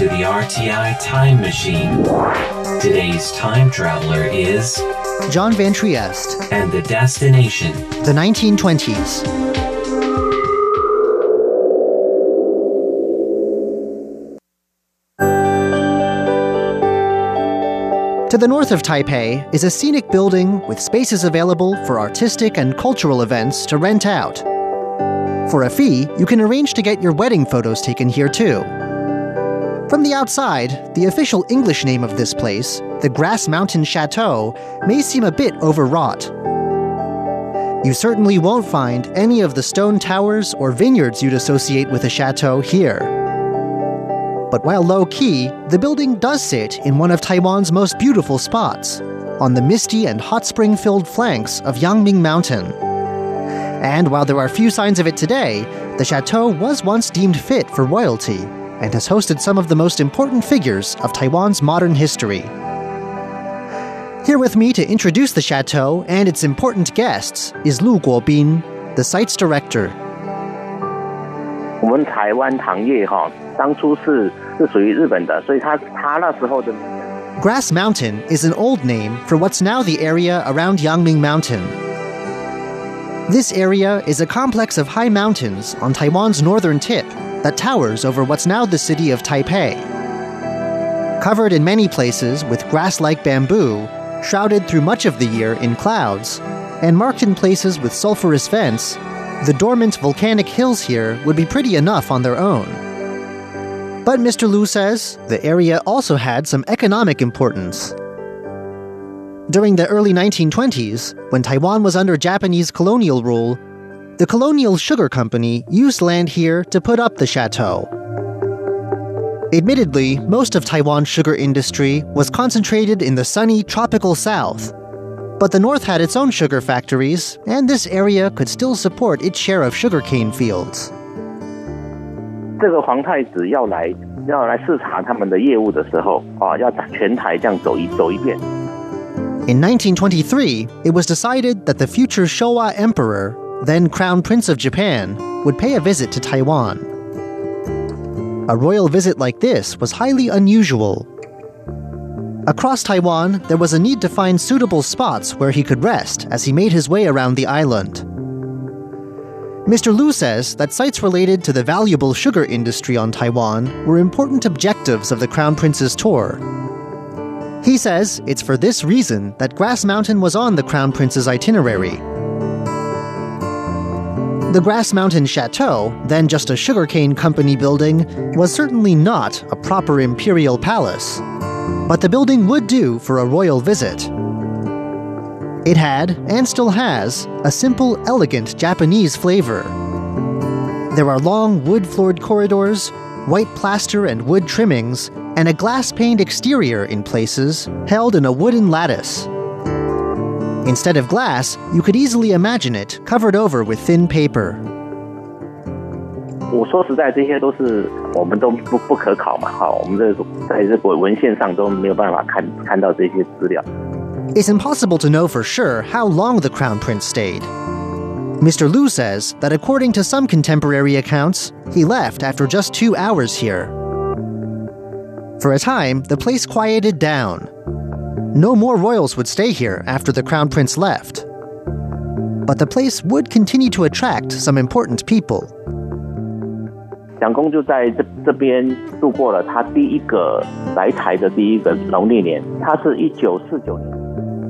to the RTI Time Machine. Today's time traveler is John Van Trieste, and the destination. the 1920s. To the north of Taipei is a scenic building with spaces available for artistic and cultural events to rent out. For a fee, you can arrange to get your wedding photos taken here too. From the outside, the official English name of this place, the Grass Mountain Chateau, may seem a bit overwrought. You certainly won't find any of the stone towers or vineyards you'd associate with a chateau here. But while low key, the building does sit in one of Taiwan's most beautiful spots, on the misty and hot spring filled flanks of Yangming Mountain. And while there are few signs of it today, the chateau was once deemed fit for royalty and has hosted some of the most important figures of Taiwan's modern history. Here with me to introduce the chateau and its important guests is Lu Guobin, the site's director. 我们台湾糖业哈，当初是是属于日本的，所以它它那时候的 Grass Mountain is an old name for what's now the area around Yangming Mountain. This area is a complex of high mountains on Taiwan's northern tip that towers over what's now the city of Taipei. Covered in many places with grass like bamboo, shrouded through much of the year in clouds, and marked in places with sulfurous vents, the dormant volcanic hills here would be pretty enough on their own. But Mr. Lu says the area also had some economic importance. During the early 1920s, when Taiwan was under Japanese colonial rule, the Colonial Sugar Company used land here to put up the chateau. Admittedly, most of Taiwan's sugar industry was concentrated in the sunny tropical south. But the north had its own sugar factories, and this area could still support its share of sugarcane fields. 这个皇太子要来要来视察他们的业务的时候啊，要全台这样走一走一遍。 In 1923, it was decided that the future Showa Emperor, then Crown Prince of Japan, would pay a visit to Taiwan. A royal visit like this was highly unusual. Across Taiwan, there was a need to find suitable spots where he could rest as he made his way around the island. Mr. Lu says that sites related to the valuable sugar industry on Taiwan were important objectives of the Crown Prince's tour. He says it's for this reason that Grass Mountain was on the Crown Prince's itinerary. The Grass Mountain Chateau, then just a sugarcane company building, was certainly not a proper imperial palace. But the building would do for a royal visit. It had, and still has, a simple, elegant Japanese flavor. There are long wood floored corridors, white plaster and wood trimmings, and a glass paned exterior in places, held in a wooden lattice. Instead of glass, you could easily imagine it covered over with thin paper. 我说实在，这些都是我们都不不可考嘛，哈，我们这个在这个文献上都没有办法看看到这些资料。 It's impossible to know for sure how long the Crown Prince stayed. Mr. Lu says that according to some contemporary accounts, he left after just two hours here. For a time, the place quieted down. No more royals would stay here after the Crown Prince left. But the place would continue to attract some important people. 蒋公就在这这边度过了他第一个来台的第一个农历年，他是一九四九年。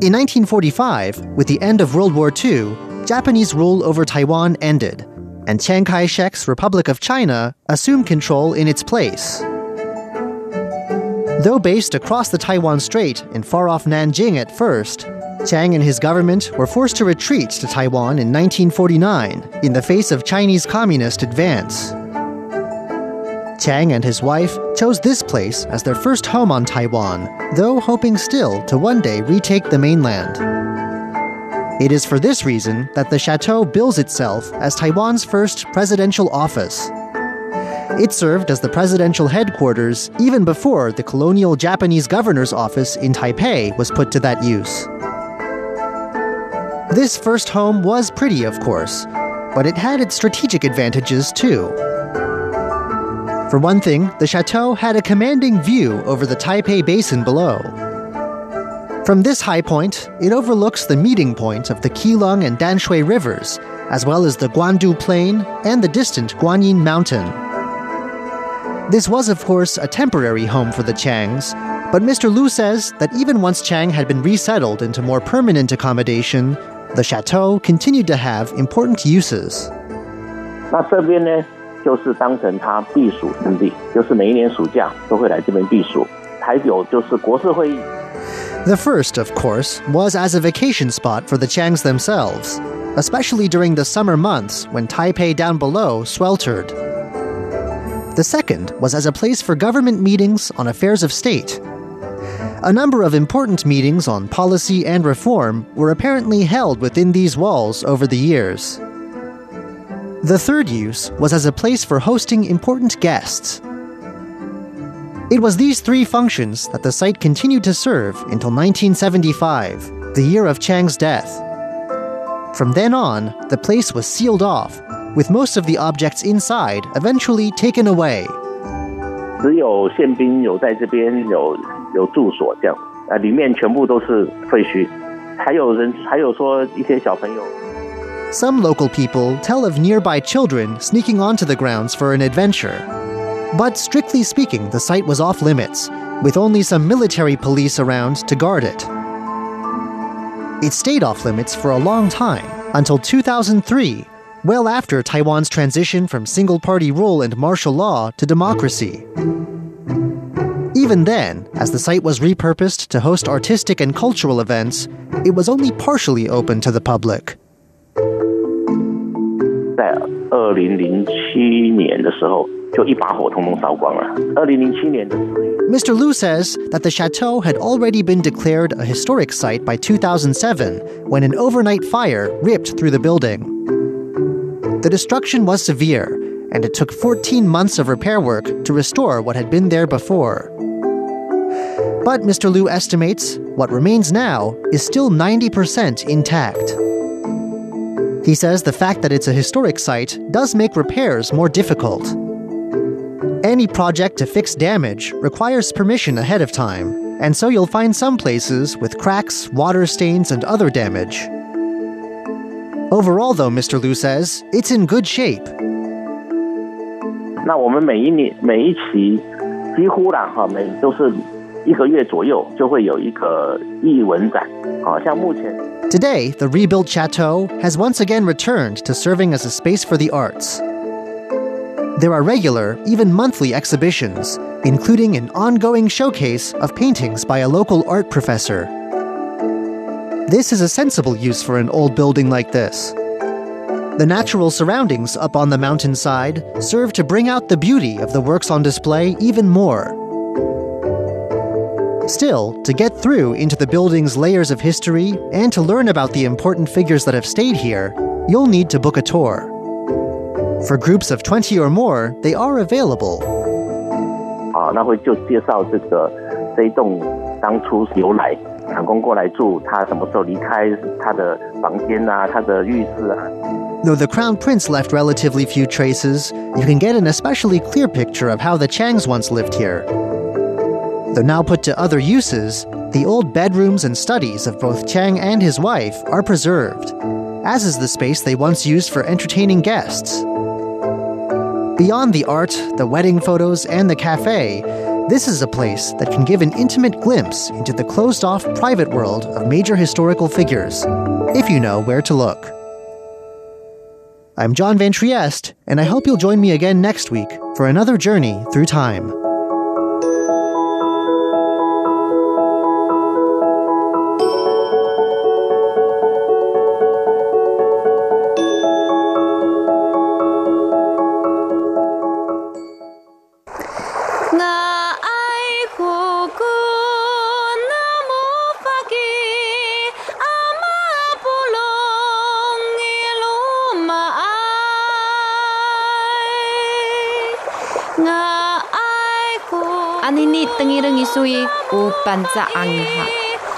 In 1945, with the end of World War II, Japanese rule over Taiwan ended, and Chiang Kai shek's Republic of China assumed control in its place. Though based across the Taiwan Strait in far off Nanjing at first, Chiang and his government were forced to retreat to Taiwan in 1949 in the face of Chinese communist advance. Chiang and his wife chose this place as their first home on Taiwan, though hoping still to one day retake the mainland. It is for this reason that the chateau bills itself as Taiwan's first presidential office. It served as the presidential headquarters even before the colonial Japanese governor's office in Taipei was put to that use. This first home was pretty, of course, but it had its strategic advantages too. For one thing, the chateau had a commanding view over the Taipei Basin below. From this high point, it overlooks the meeting point of the Keelung and Danshui rivers, as well as the Guandu Plain and the distant Guanyin Mountain. This was, of course, a temporary home for the Chiangs, but Mr. Liu says that even once Chiang had been resettled into more permanent accommodation, the chateau continued to have important uses. 那这边呢，就是当成他避暑胜地，就是每一年暑假都会来这边避暑。还有就是国事会议。The first, of course, was as a vacation spot for the Chiangs themselves, especially during the summer months when Taipei down below sweltered. The second was as a place for government meetings on affairs of state. A number of important meetings on policy and reform were apparently held within these walls over the years. The third use was as a place for hosting important guests. It was these three functions that the site continued to serve until 1975, the year of Chiang's death. From then on, the place was sealed off, with most of the objects inside eventually taken away. 只有宪兵有在这边有有住所这样，呃，里面全部都是废墟，还有人还有说一些小朋友。Some local people tell of nearby children sneaking onto the grounds for an adventure. But strictly speaking, the site was off limits, with only some military police around to guard it. It stayed off limits for a long time, until 2003, well after Taiwan's transition from single party rule and martial law to democracy. Even then, as the site was repurposed to host artistic and cultural events, it was only partially open to the public. 在二零零七年的时候，就一把火通通烧光了。二零零七年的四月。Mr. Lu says that the chateau had already been declared a historic site by 2007 when an overnight fire ripped through the building. The destruction was severe, and it took 14 months of repair work to restore what had been there before. But Mr. Lu estimates what remains now is still 90% intact. He says the fact that it's a historic site does make repairs more difficult. Any project to fix damage requires permission ahead of time, and so you'll find some places with cracks, water stains, and other damage. Overall, though, Mr. Lu says, it's in good shape. 那我们每一年每一期几乎啦哈，每都是一个月左右就会有一个艺文展，啊，像目前。Today, the rebuilt chateau has once again returned to serving as a space for the arts. There are regular, even monthly exhibitions, including an ongoing showcase of paintings by a local art professor. This is a sensible use for an old building like this. The natural surroundings up on the mountainside serve to bring out the beauty of the works on display even more. Still, to get through into the building's layers of history and to learn about the important figures that have stayed here, you'll need to book a tour. For groups of 20 or more, they are available. 啊，那会就介绍这个这一栋当初由来， Though the crown prince left relatively few traces, you can get an especially clear picture of how the Chiangs once lived here. Though now put to other uses, the old bedrooms and studies of both Chiang and his wife are preserved, as is the space they once used for entertaining guests. Beyond the art, the wedding photos, and the cafe, this is a place that can give an intimate glimpse into the closed off private world of major historical figures, if you know where to look. I'm John Van Trieste, and I hope you'll join me again next week for another journey through time.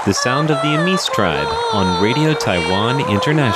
The sound of the Amis tribe on Radio Taiwan International.